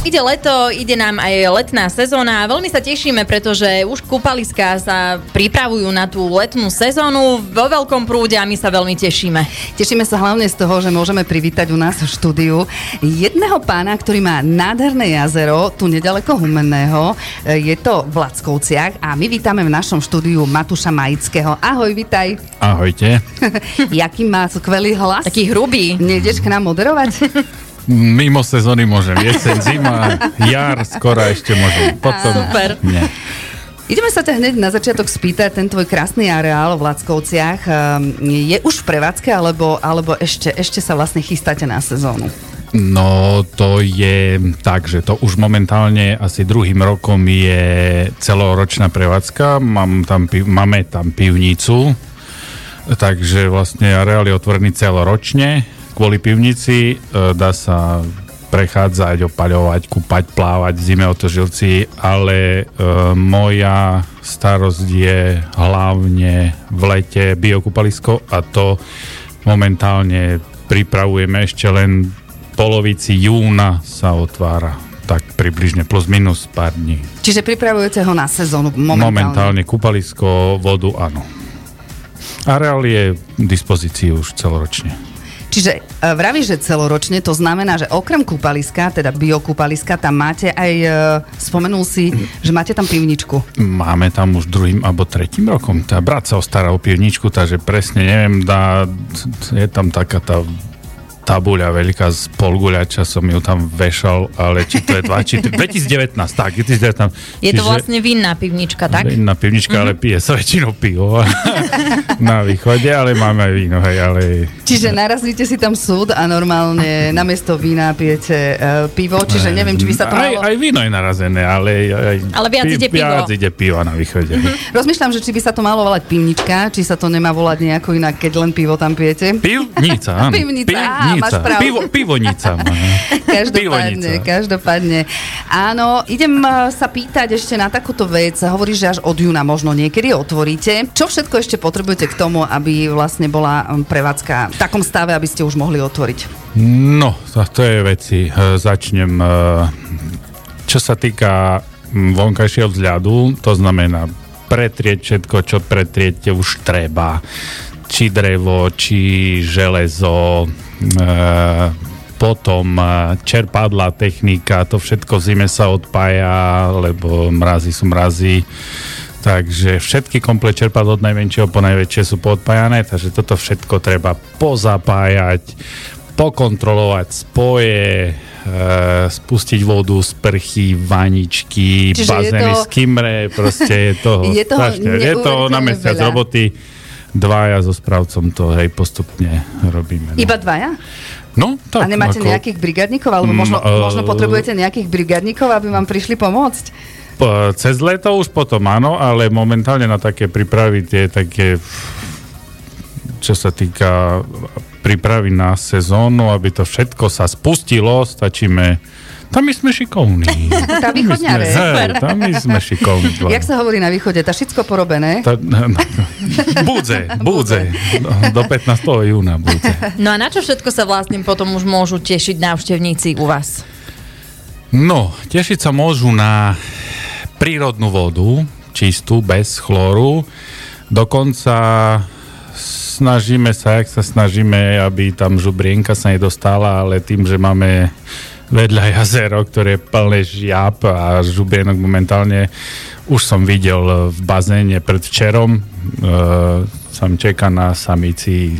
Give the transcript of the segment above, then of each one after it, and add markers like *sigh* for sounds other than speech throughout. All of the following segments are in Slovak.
Ide leto, ide nám aj letná sezóna a veľmi sa tešíme, pretože už kúpaliská sa pripravujú na tú letnú sezónu vo veľkom prúde a my sa veľmi tešíme. Tešíme sa hlavne z toho, že môžeme privítať u nás v štúdiu jedného pána, ktorý má nádherné jazero, tu nedaleko Humenného. Je to v Lackovciach a my vítame v našom štúdiu Matúša Majického. Ahoj, vitaj. Ahojte. *laughs* Jaký má skvelý hlas. Taký hrubý. Nejdeš k nám moderovať? *laughs* Mimo sezóny môžem. Jesen, zima, jar, skoro ešte môžem. Potom Super. Nie. Ideme sa ťa hneď na začiatok spýtať, ten tvoj krásny areál v Lackovciach um, je už v prevádzke, alebo, alebo ešte, ešte sa vlastne chystáte na sezónu? No, to je tak, že to už momentálne asi druhým rokom je celoročná prevádzka. Mám tam, máme tam pivnicu, takže vlastne areál je otvorený celoročne. Kvôli pivnici e, dá sa prechádzať, opaľovať, kúpať, plávať v zime otožilci, ale e, moja starosť je hlavne v lete biokúpalisko a to momentálne pripravujeme ešte len polovici júna sa otvára tak približne plus minus pár dní. Čiže pripravujete ho na sezónu momentálne? Momentálne kúpalisko, vodu, áno. Areál je v dispozícii už celoročne. Čiže uh, vravíš, že celoročne, to znamená, že okrem kúpaliska, teda biokúpaliska, tam máte aj, uh, spomenul si, že máte tam pivničku. Máme tam už druhým alebo tretím rokom. Tá brat sa ostará o pivničku, takže presne neviem, dá, je tam taká tá tabuľa veľká z polguľača, som ju tam vešal, ale či to je 2, či to, 2019, *laughs* tak, 2019. Je to vlastne vinná pivnička, tak? Na pivnička, mm-hmm. ale pije sa väčšinou pivo *laughs* na východe, ale máme aj víno, hej, ale... Čiže narazíte si tam súd a normálne namiesto vína pijete uh, pivo, čiže neviem, či by sa to aj, malo... aj víno je narazené, ale... Aj, Ale viac ide pivo. Viac ide pivo na východe. Mm-hmm. Rozmýšľam, že či by sa to malo volať pivnička, či sa to nemá volať nejako inak, keď len pivo tam pijete. Pivnica, áno. Pivnica, á, máš pravdu. Pivo, pivonica. má. Každopádne, Pivonica. každopádne. Áno, idem uh, sa pýtať ešte na takúto vec. Hovoríš, že až od júna možno niekedy otvoríte. Čo všetko ešte potrebujete k tomu, aby vlastne bola um, prevádzka v takom stave, aby ste už mohli otvoriť? No, to, je veci. E, Začnem. e, Čo sa týka mm, vonkajšieho vzhľadu, to znamená pretrieť všetko, čo pretrieť už treba. Či drevo, či železo, potom e, čerpadla technika, to všetko v zime sa odpája, lebo mrazy sú mrazy. Takže všetky komplet čerpadla od najmenšieho po najväčšie sú podpájané, takže toto všetko treba pozapájať, pokontrolovať spoje, e, spustiť vodu, sprchy, vaničky, Čiže bazény, to- skimre, proste je *laughs* toho, Je toho strašne. je to na mesiac roboty. Dvaja so správcom to hej postupne robíme. No. Iba dvaja? no, tak, A nemáte ako- nejakých brigadníkov? Alebo možno, Mm, eh, možno potrebujete nejakých brigadníkov, aby vám prišli pomôcť? Cez leto už potom áno, ale momentálne na také prípravy tie také, čo sa týka prípravy na sezónu, aby to všetko sa spustilo, stačíme tam my sme šikovní. *laughs* Tá Tam my sme, východňare. hej, tam my sme šikovní. Jak sa hovorí na východe, tá všetko porobené. Ta, *laughs* no, no, budze, budze. Do, do 15. júna budze. No a na čo všetko sa vlastne potom už môžu tešiť návštevníci u vás? No, tešiť sa môžu na prírodnú vodu, čistú, bez chlóru. Dokonca snažíme sa, jak sa snažíme, aby tam žubrienka sa nedostala, ale tým, že máme vedľa jazero, ktoré je plné žiab a žubrienok momentálne už som videl v bazéne predvčerom. E, som čeká na samici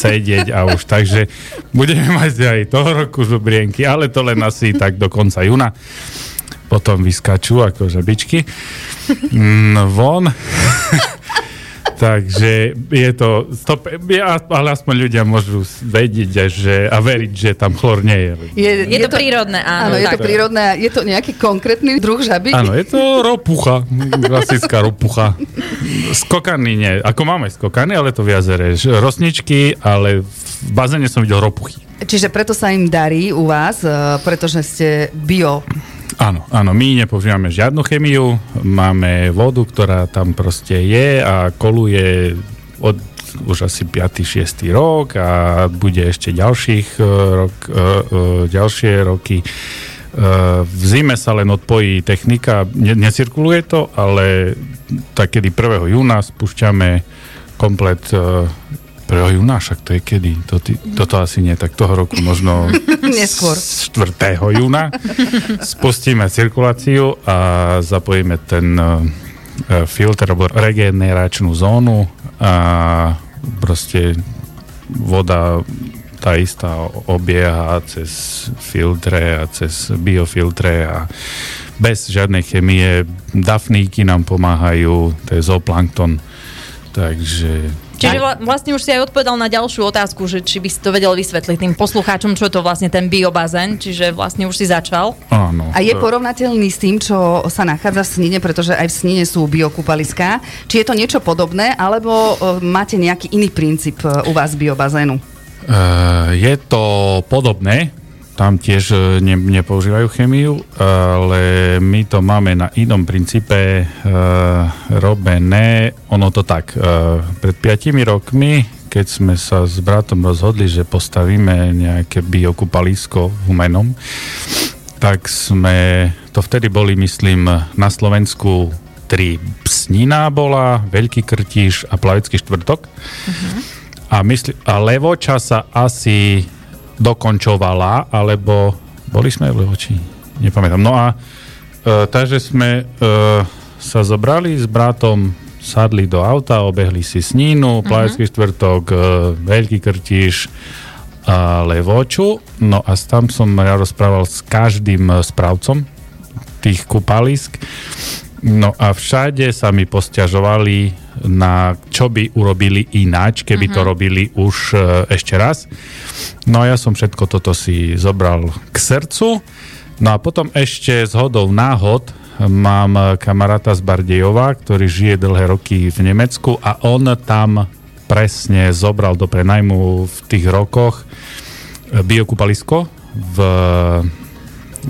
sedieť a už takže budeme mať aj toho roku žubrienky, ale to len asi tak do konca júna. Potom vyskačú ako žabičky mm, von. *laughs* Takže je to, stop, ale aspoň ľudia môžu vedieť že, a veriť, že tam chlor nie je. Je, Je to prírodné, áno, Áno, je to tak. prírodné. Je to nejaký konkrétny druh žaby? Áno, je to ropucha, klasická ropucha. Skokany nie, ako máme skokany, ale to v jazere. Rosničky, ale v bazéne som videl ropuchy. Čiže preto sa im darí u vás, eh, pretože ste bio. Áno, áno, my nepoužívame žiadnu chemiu, máme vodu, ktorá tam proste je a koluje od už asi 5. 6. rok a bude ešte ďalších uh, rok, uh, uh, ďalšie roky. V zime sa len odpojí technika, ne, necirkuluje to, ale tak kedy 1. júna spúšťame komplet 1. júna, však to je kedy? To, ty, toto asi nie, tak toho roku možno *laughs* Neskôr. 4. júna spustíme cirkuláciu a zapojíme ten uh, filter alebo regeneračnú zónu a proste voda tá istá obieha cez filtre a cez biofiltre a bez žiadnej chemie. Dafníky nám pomáhajú, to je zooplankton. Takže Čiže vla- vlastne už si aj odpovedal na ďalšiu otázku, že či by si to vedel vysvetliť tým poslucháčom, čo je to vlastne ten biobazén, čiže vlastne už si začal. áno. A je porovnateľný s tým, čo sa nachádza v Snine, pretože aj v Snine sú biokúpaliská. Či je to niečo podobné, alebo e, máte nejaký iný princíp e, u vás biobazénu? Uh, je to podobné, tam tiež uh, ne, nepoužívajú chemiu, ale my to máme na inom princípe uh, robené. Ono to tak, uh, pred 5 rokmi, keď sme sa s bratom rozhodli, že postavíme nejaké biokupalisko v Humenom, tak sme, to vtedy boli, myslím, na Slovensku tri Psnina bola, Veľký Krtíš a Plavecký štvrtok. A, mysli, a Levoča sa asi dokončovala, alebo boli sme v Levoči? Nepamätám. No a e, takže sme e, sa zobrali s bratom, sadli do auta, obehli si Snínu, Plavecký štvrtok, e, Veľký Krtíš a Levoču. No a tam som ja rozprával s každým správcom tých kúpalisk. No a všade sa mi posťažovali na čo by urobili ináč, keby to robili už e, ešte raz. No a ja som všetko toto si zobral k srdcu. No a potom ešte z hodou náhod mám e, kamaráta z Bardejova, ktorý žije dlhé roky v Nemecku a on tam presne zobral do prenajmu v tých rokoch e, biokupalisko v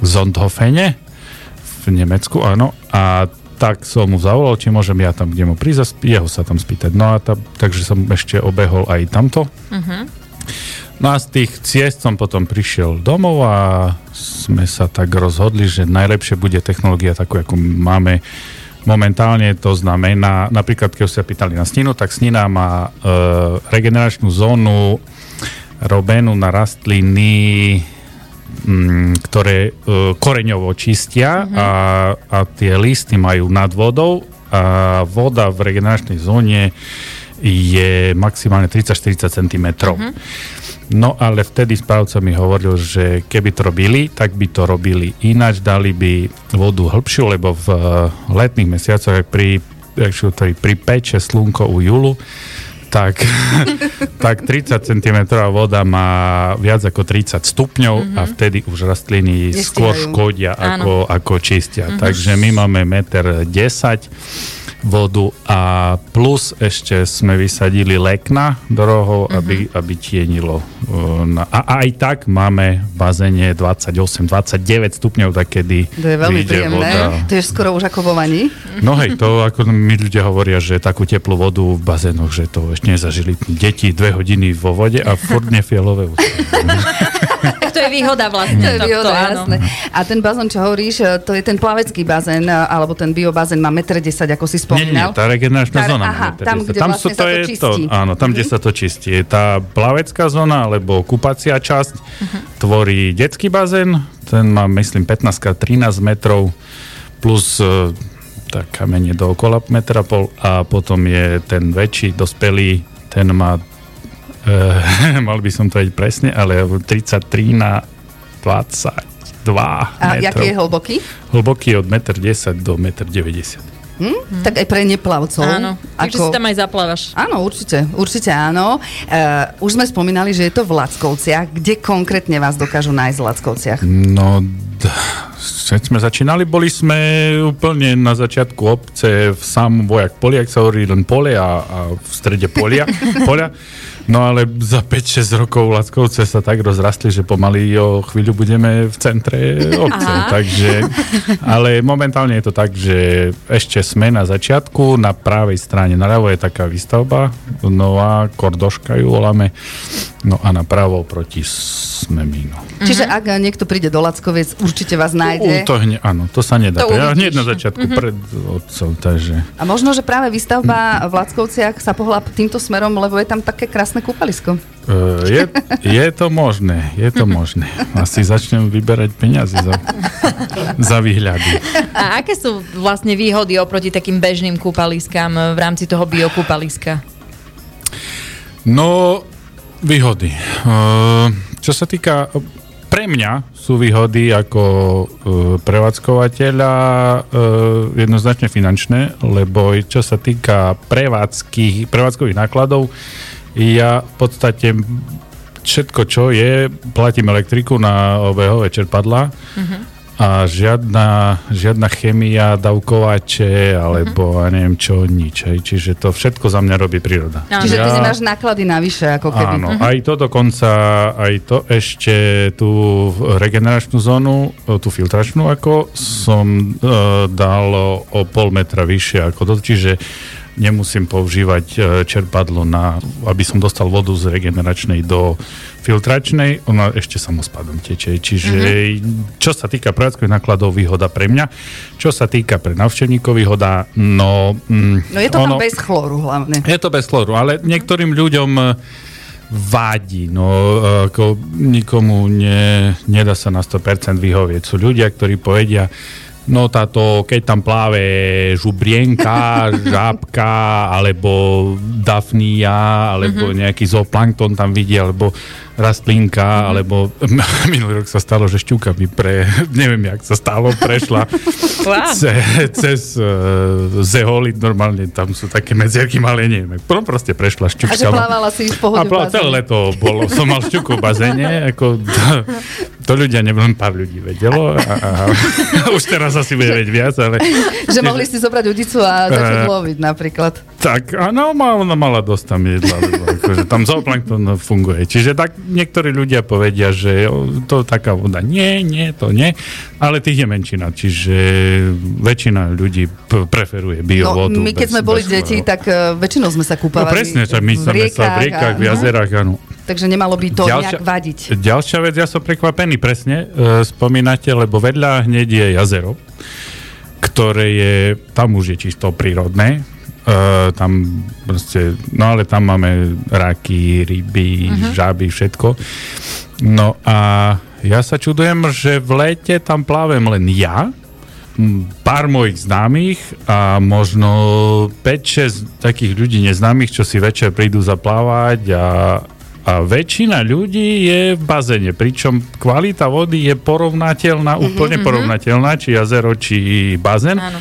Zondhofene v Nemecku, áno. A tak som mu zavolal, či môžem ja tam, kde mu prísť jeho sa tam spýtať. No a tá, takže som ešte obehol aj tamto. No a z tých ciest som potom prišiel domov a sme sa tak rozhodli, že najlepšie bude technológia takú, ako máme momentálne. To znamená, napríklad keď sa pýtali na sninu, tak snina má e, regeneračnú zónu robenú na rastliny, ktoré e, koreňovo čistia a, a tie listy majú nad vodou a voda v regeneračnej zóne je maximálne 30-40 cm. No ale vtedy správca mi hovoril, že keby to robili, tak by to robili ináč, dali by vodu hĺbšiu, lebo v eh, letných mesiacoch, ak pri, ak sú to pripeče slnko u júlu, tak, *laughs* tak 30 cm Mhm. voda má viac ako 30 stupňov a vtedy už rastliny skôr Nestíhajú. škodia ako, ako čistia. Mhm. Takže my máme 1,10 m vodu a plus ešte sme vysadili lekna do rohov, Mhm. aby, aby tienilo. na- A aj tak máme v bazéne 28-29 stupňov, tak kedy To je veľmi príjemné. voda. To je skoro už ako vo vani. No hej, to ako mi ľudia hovoria, že takú teplú vodu v bazénoch, že to ešte nezažili deti dve hodiny vo vode a furt nefialové Tak *laughs* to je výhoda vlastne. To je tohto, výhoda, áno. jasné. A ten bazén, čo hovoríš, e, to je ten plavecký bazén, e, alebo ten biobazén má 1,10 m, ako si Nie, nie, spomínal. tá regeneračná Tá- zóna. aha, tam, 50. kde vlastne sa to čistí. Mhm. áno, tam, kde sa to čistí. Je tá plavecká zóna, alebo kúpacia časť, Mhm. tvorí detský bazén, ten má, myslím, 15x13 metrov, plus e, tak kamene dookola metra pol a potom je ten väčší, dospelý, ten má e, *laughs* mal by som to vedieť presne, ale 33 na 22 A metrov. jaký je hlboký? Hlboký od 1,10 m do 1,90 m. Hm? Tak aj pre neplavcov. Áno, takže si tam aj zaplávaš. Áno, určite, určite áno. Uh, už sme spomínali, že je to v Lackovciach. Kde konkrétne vás dokážu nájsť v Lackovciach? No, d- keď sme začínali, boli sme úplne na začiatku obce v samom vojak poli, ak sa hovorí len pole a, a v strede polia. *laughs* polia. No ale za 5-6 rokov Lackovce sa tak rozrastli, že pomaly o chvíľu budeme v centre obce. Aha. Takže, ale momentálne je to tak, že ešte sme na začiatku, na pravej strane, naľavo je taká výstavba, nová, Kordoška ju voláme, no a napravo proti sme my. No. Čiže ak niekto príde do Lackoviec, určite vás nájde. U, to hne, áno, to sa nedá. To ja hneď na začiatku pred otcom, takže... A možno, že práve výstavba v Lackovciach sa pohla týmto smerom, lebo je tam také krásne kúpalisko. Uh, je, je to možné, je to možné. Asi začnem vyberať peniaze za, za výhľady. A aké sú vlastne výhody oproti takým bežným kúpaliskám v rámci toho biokúpaliska? No, výhody. Uh, čo sa týka... Pre mňa sú výhody ako uh, prevádzkovateľa uh, jednoznačne finančné, lebo čo sa týka prevádzkových nákladov, ja v podstate všetko, čo je, platím elektriku na obehové čerpadla a žiadna, žiadna chemia, dávkovače alebo ja neviem čo, nič. Hej. Čiže to všetko za mňa robí príroda. Áno. Čiže ty Ja- si máš náklady navyše, ako keby. Áno, aj to dokonca, aj to ešte tú regeneračnú zónu, tú filtračnú, ako som uh, dal o pol metra vyššie ako to, čiže nemusím používať e, čerpadlo, na, aby som dostal vodu z regeneračnej do filtračnej, ona ešte samospadom tečie. Čiže mm-hmm. čo sa týka prevádzkových nákladov, výhoda pre mňa. Čo sa týka pre návštevníkov, výhoda, no... Mm, No je to ono, tam bez chlóru hlavne. je to bez chloru, ale niektorým ľuďom e, vádi, no e, ako nikomu ne, nedá sa na 100% vyhovieť. Sú ľudia, ktorí povedia, no táto, keď tam pláve žubrienka, *laughs* žábka, alebo dafnia, alebo nejaký zooplankton tam vidí, alebo rastlinka, alebo *laughs* minulý rok sa stalo, že šťuka mi pre, neviem, jak sa stalo, prešla. Ce, cez uh, zeholit normálne, tam sú také medzierky malé, neviem. Potom proste prešla šťuka. A že plávala si v A pohode v plá, celé leto bolo, som mal šťuku v bazéne, ako to, to ľudia, neviem, pár ľudí vedelo a, a, a *laughs* už teraz asi bude vedieť viac, ale Že mohli si zobrať udicu a začať Eh. loviť napríklad. tak, áno, ona mala dosť tam jedla, lebo akože tam zooplankton funguje. Čiže tak niektorí ľudia povedia, že to taká voda, nie, nie, to nie, ale tých je menšina, čiže väčšina ľudí preferuje No, biovodu. my keď bez- sme boli deti, tak uh, väčšinou sme sa No kúpavali presne, tak my sme sa v riekach, v a- jazerách, áno. Takže nemalo by to nejak vadiť. Ďalšia vec, ja som prekvapený, presne, e, spomínate, lebo vedľa hneď je jazero, ktoré je, tam už je čisto prírodné, e, tam proste, no ale tam máme raky, ryby, uh-huh. žáby, všetko. No a ja sa čudujem, že v lete tam plávem len ja, pár mojich známych a možno 5-6 takých ľudí neznámych, čo si večer prídu zaplávať a, a väčšina ľudí je v bazéne, pričom kvalita vody je porovnateľná, úplne porovnateľná, či jazero, či bazén. Áno.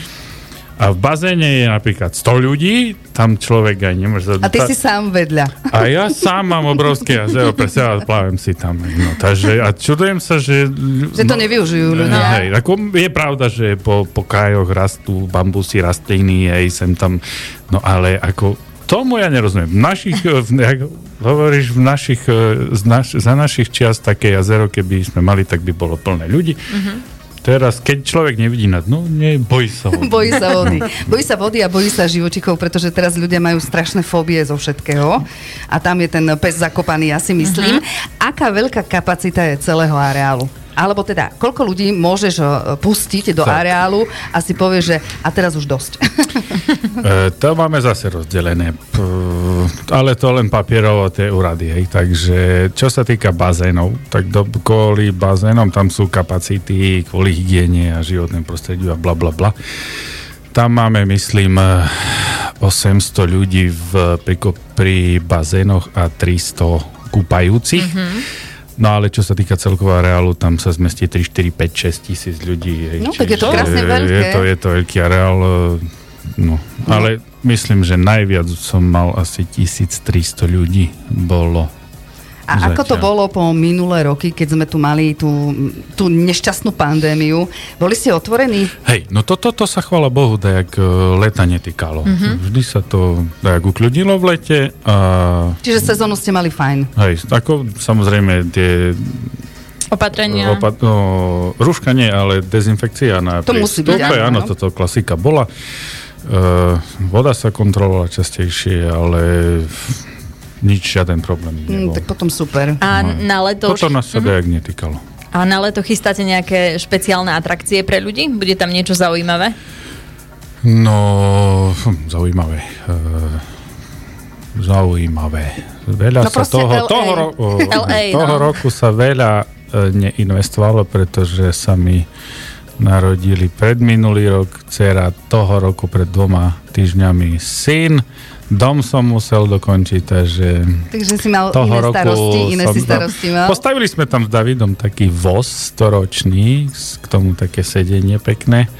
A v bazéne je napríklad 100 ľudí, tam človek aj nemôže... A ty si sám vedľa. A ja sám mám obrovské jazero pre seba a plávem si tam. No, takže, a čudujem sa, že... Že to nevyužijú ľudia. No, hej, ako je pravda, že po, po krajoch rastú bambusy, rastliny, hej, sem tam, no ale ako tomu ja nerozumiem. V našich, v, jak hovoríš, v našich, e, z naš, za našich čias také jazero, keby sme mali, tak by bolo plné ľudí. Mhm. Teraz, keď človek nevidí na dno, nie, bojí sa ho. *laughs* Bojí sa vody. Bojí sa vody a bojí sa živočíkov, pretože teraz ľudia majú strašné fóbie zo všetkého. A tam je ten pes zakopaný, ja si myslím. Aká veľká kapacita je celého areálu? Alebo teda, koľko ľudí môžeš eh, pustiť do Tak. areálu a si povieš, že a teraz už dosť. *laughs* E, to máme zase rozdelené. P- ale to len papierovo tie úrady, hej. Takže čo sa týka bazénov, tak do, kvôli bazénom tam sú kapacity kvôli hygiene a životnému prostrediu a bla bla bla. Tam máme, myslím, e, 800 ľudí v, pri, pri bazénoch a 300 kúpajúcich. No ale čo sa týka celkového areálu, tam sa zmestí 3, 4, 5, 6 tisíc ľudí. hej. No, tak je to krásne veľké. Je to, je to veľký areál. e, No, ale myslím, že najviac som mal asi 1300 ľudí bolo. A ako to Zatiaľ. bolo po minulé roky, keď sme tu mali tú, tú nešťastnú pandémiu? Boli ste otvorení? Hej, no toto to, to sa chvála Bohu dajak e, leta netýkalo. Mm-hmm. Vždy sa to dajak ukľudnilo v lete a Čiže sezónu ste mali fajn. hej, ako samozrejme tie Opatrenia. opat- no, rúška nie, ale dezinfekcia na To musí byť, áno, áno, áno. toto klasika bola. Uh, voda sa kontrolovala častejšie, ale nič, žiaden problém Hm, nebol. tak potom super. A na leto, Toto nás sa dajak netýkalo. a na leto chystáte nejaké špeciálne atrakcie pre ľudí? Bude tam niečo zaujímavé? No, hm, zaujímavé. Uh, zaujímavé. Veľa No sa toho, LA. toho, ro- *laughs* o, LA, toho no. roku sa veľa e, neinvestovalo, pretože sa mi narodili predminulý rok, dcera toho roku pred dvoma týždňami syn, dom som musel dokončiť, takže Takže si mal toho iné roku starosti, iné som si starosti mal. Postavili sme tam s Davidom taký voz storočný, k tomu také sedenie pekné,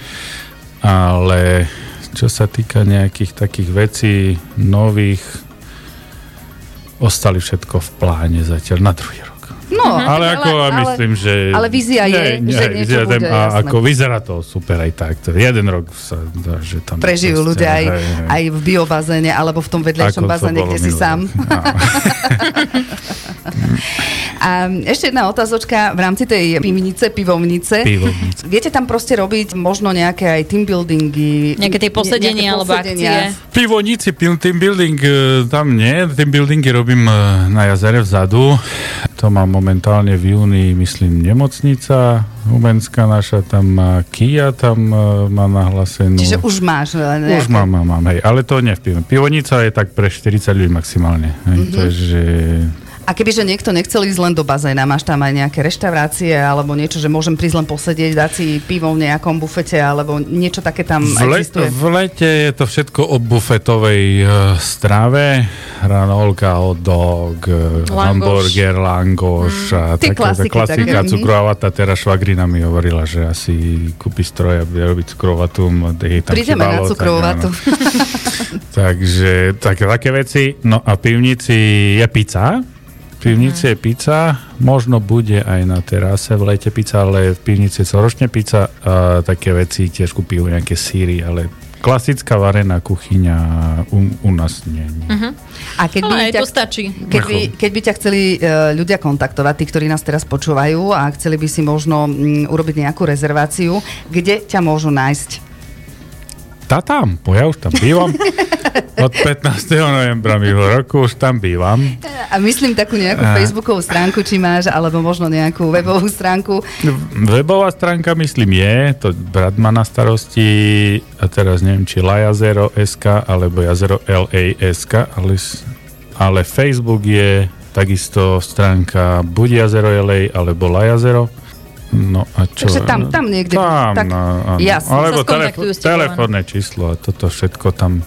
ale čo sa týka nejakých takých vecí nových, ostali všetko v pláne zatiaľ na druhý rok. No, Ale ako ja myslím, že... ale vízia je, že niečo vízia bude, A jasné. ako vyzerá to super aj tak. To jeden rok sa dá, že tam... prežijú proste, ľudia aj, aj v biobazéne alebo v tom vedľajšom bazéne, kde si sám. rok. *laughs* A ešte jedna otázočka v rámci tej pivnice, pivovnice. Pivovnice. Viete tam proste robiť možno nejaké aj team buildingy? Nejaké tie posedenia alebo akcie? Pivonici, team building e, tam nie, team buildingy robím e, na jazere vzadu. To má momentálne v júni, myslím, nemocnica Humenská naša, tam má Kia, tam e, má nahlasenú. Čiže už máš e, nejaké... Už mám, mám, mám, hej, ale to nie v pivo. Pivonica je tak pre 40 ľudí maximálne. Hej, Mhm. Takže A kebyže niekto nechcel ísť len do bazéna, máš tam aj nejaké reštaurácie alebo niečo, že môžem prísť len posedieť, dať si pivo v nejakom bufete alebo niečo také tam v, le- existuje? v lete je to všetko o bufetovej uh, strave. Ranolka, hot dog, uh, Langoš. hamburger, langoš a Tie taká tá klasiky klasika, také, mhm. cukrová vata. Teraz švagrina mi hovorila, že asi kúpi stroj a bude robiť tam Prídeme na tak cukrovatu. áno. *laughs* Takže také, také veci. No a v pivnici je pizza. Pivnici je pizza, možno bude aj na terase v lete pizza, ale v pivnici je celoročne pizza a také veci tiež kúpil nejaké síry, ale klasická varená kuchyňa u, u nás nie. nie. A keď by, Ale aj ťa, to stačí. keď, by, keď by ťa chceli uh, ľudia kontaktovať, tí, ktorí nás teraz počúvajú a chceli by si možno mm, urobiť nejakú rezerváciu, kde ťa môžu nájsť? Tá tam, ja už tam bývam. Od 15. novembra minulého roku už tam bývam. A myslím takú nejakú A- facebookovú stránku, či máš, alebo možno nejakú webovú stránku. Webová stránka, myslím, je, to brat má na starosti, a teraz neviem, či Lajazero SK, alebo Jazero LA SK, ale, ale Facebook je takisto stránka buď Jazero LA, alebo Lajazero. No a čo? Takže tam- tam niekde. Tam, Tak, no, áno. jasne. Alebo tebou, telefónne číslo a toto všetko tam.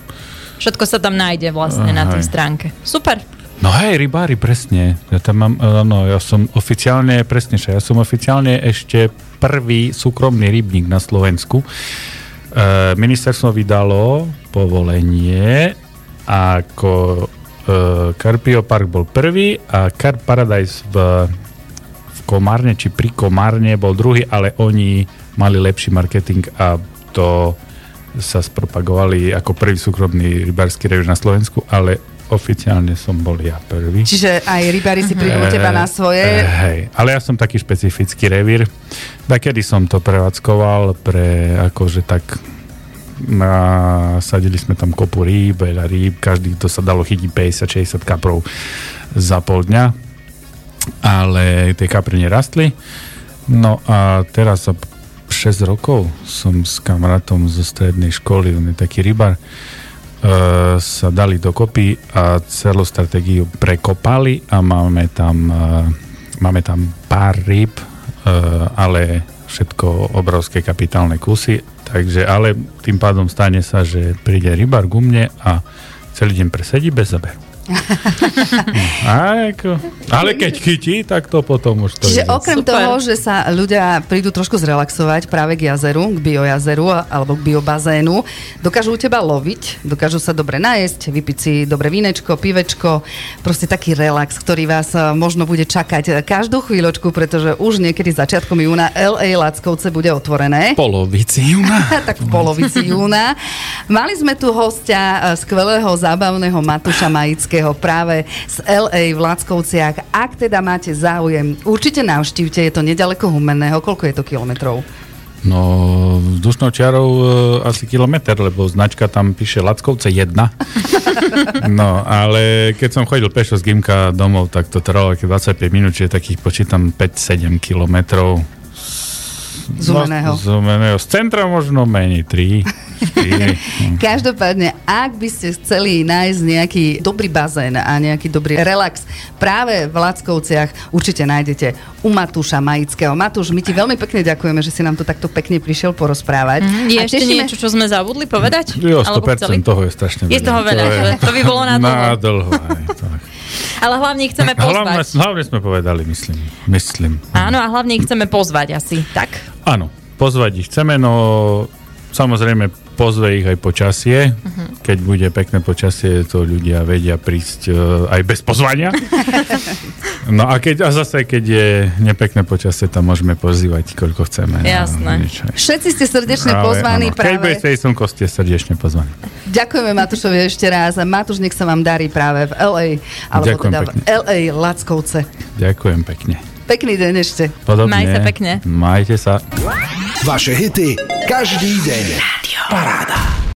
Všetko sa tam nájde vlastne na tej stránke. Super. No hej, rybári, presne. Ja tam mám, no, ja som oficiálne, presnejšie, ja som oficiálne ešte prvý súkromný rybník na Slovensku. E, ministerstvo vydalo povolenie ako e, Carpio Park bol prvý a Carp Paradise v Komárne, či pri Komárne bol druhý, ale oni mali lepší marketing a to sa spropagovali ako prvý súkromný rybársky revír na Slovensku, ale oficiálne som bol ja prvý. Čiže aj rybári si prídu u teba na svoje. Eh, hej, ale ja som taký špecifický revír. Takedy som to prevádzkoval pre akože tak sadili sme tam kopu rýb, veľa rýb, každý to sa dalo chytiť 50-60 kaprov za pol dňa, ale tie kapry nerastli. No a teraz za 6 rokov som s kamarátom zo strednej školy, on je taký rybar, uh, sa dali dokopy a celú stratégiu prekopali a máme tam, uh, máme tam pár rýb, uh, ale všetko obrovské kapitálne kusy, takže ale tým pádom stane sa, že príde rybár ku mne a celý deň presedí bez zaberu. A ako, Ale keď chytí, tak to potom už to Čiže ide. okrem Super. toho, že sa ľudia prídu trošku zrelaxovať práve k jazeru, k biojazeru alebo k biobazénu, dokážu u teba loviť, dokážu sa dobre najesť, vypiť si dobre vínečko, pivečko, proste taký relax, ktorý vás eh, možno bude čakať eh, každú chvíľočku, pretože už niekedy začiatkom júna LA Lackovce bude otvorené. Polovici júna. *laughs* tak v polovici júna. Mali sme tu hostia e, skvelého, zábavného Matúša Majického práve z LA v Lackovciach. Ak teda máte záujem, určite navštívte, je to nedaleko Humenného. Koľko je to kilometrov? No, vzdušnou čiarou e, asi kilometr, lebo značka tam píše Lackovce 1. *laughs* No, ale keď som chodil pešo z Gimka domov, tak to trvalo také 25 minút, čiže takých počítam 5-7 kilometrov. Z Humenného. Z Humenného. Z centra možno menej, 3, 4. *laughs* *laughs* Každopádne, ak by ste chceli nájsť nejaký dobrý bazén a nejaký dobrý relax práve v Lackovciach, určite nájdete u Matúša Majického. Matúš, my ti veľmi pekne ďakujeme, že si nám tu takto pekne prišiel porozprávať. Je A ešte tešíme- niečo, čo sme zabudli povedať? Jo, 100% Alebo chceli? toho je strašne veľa. Je toho veľa, To je-? To by bolo na dlho. Na dlho, aj, tak. *laughs* Ale hlavne ich chceme *laughs* Hlavne, pozvať. hlavne sme povedali, myslím. Myslím. Áno, a hlavne ich chceme pozvať asi, tak? Áno, pozvať ich chceme, no samozrejme pozve ich aj počasie. Mhm. Keď bude pekné počasie, to ľudia vedia prísť e, aj bez pozvania. *laughs* No a, keď, a zase, keď je nepekné počasie, tam môžeme pozývať, koľko chceme. Jasné. No. Všetci ste srdečne Ale pozvaní áno, Keď práve. svej slnko, ste srdečne pozvaní. Ďakujeme Matúšovi ešte raz. Matúš, nech sa vám darí práve v LA, alebo Ďakujem teda v pekne. LA Lackovce. Ďakujem pekne. Pekný deň ešte. Podobne. Maj sa pekne. Majte sa. Vaše hity každý deň. Paráda.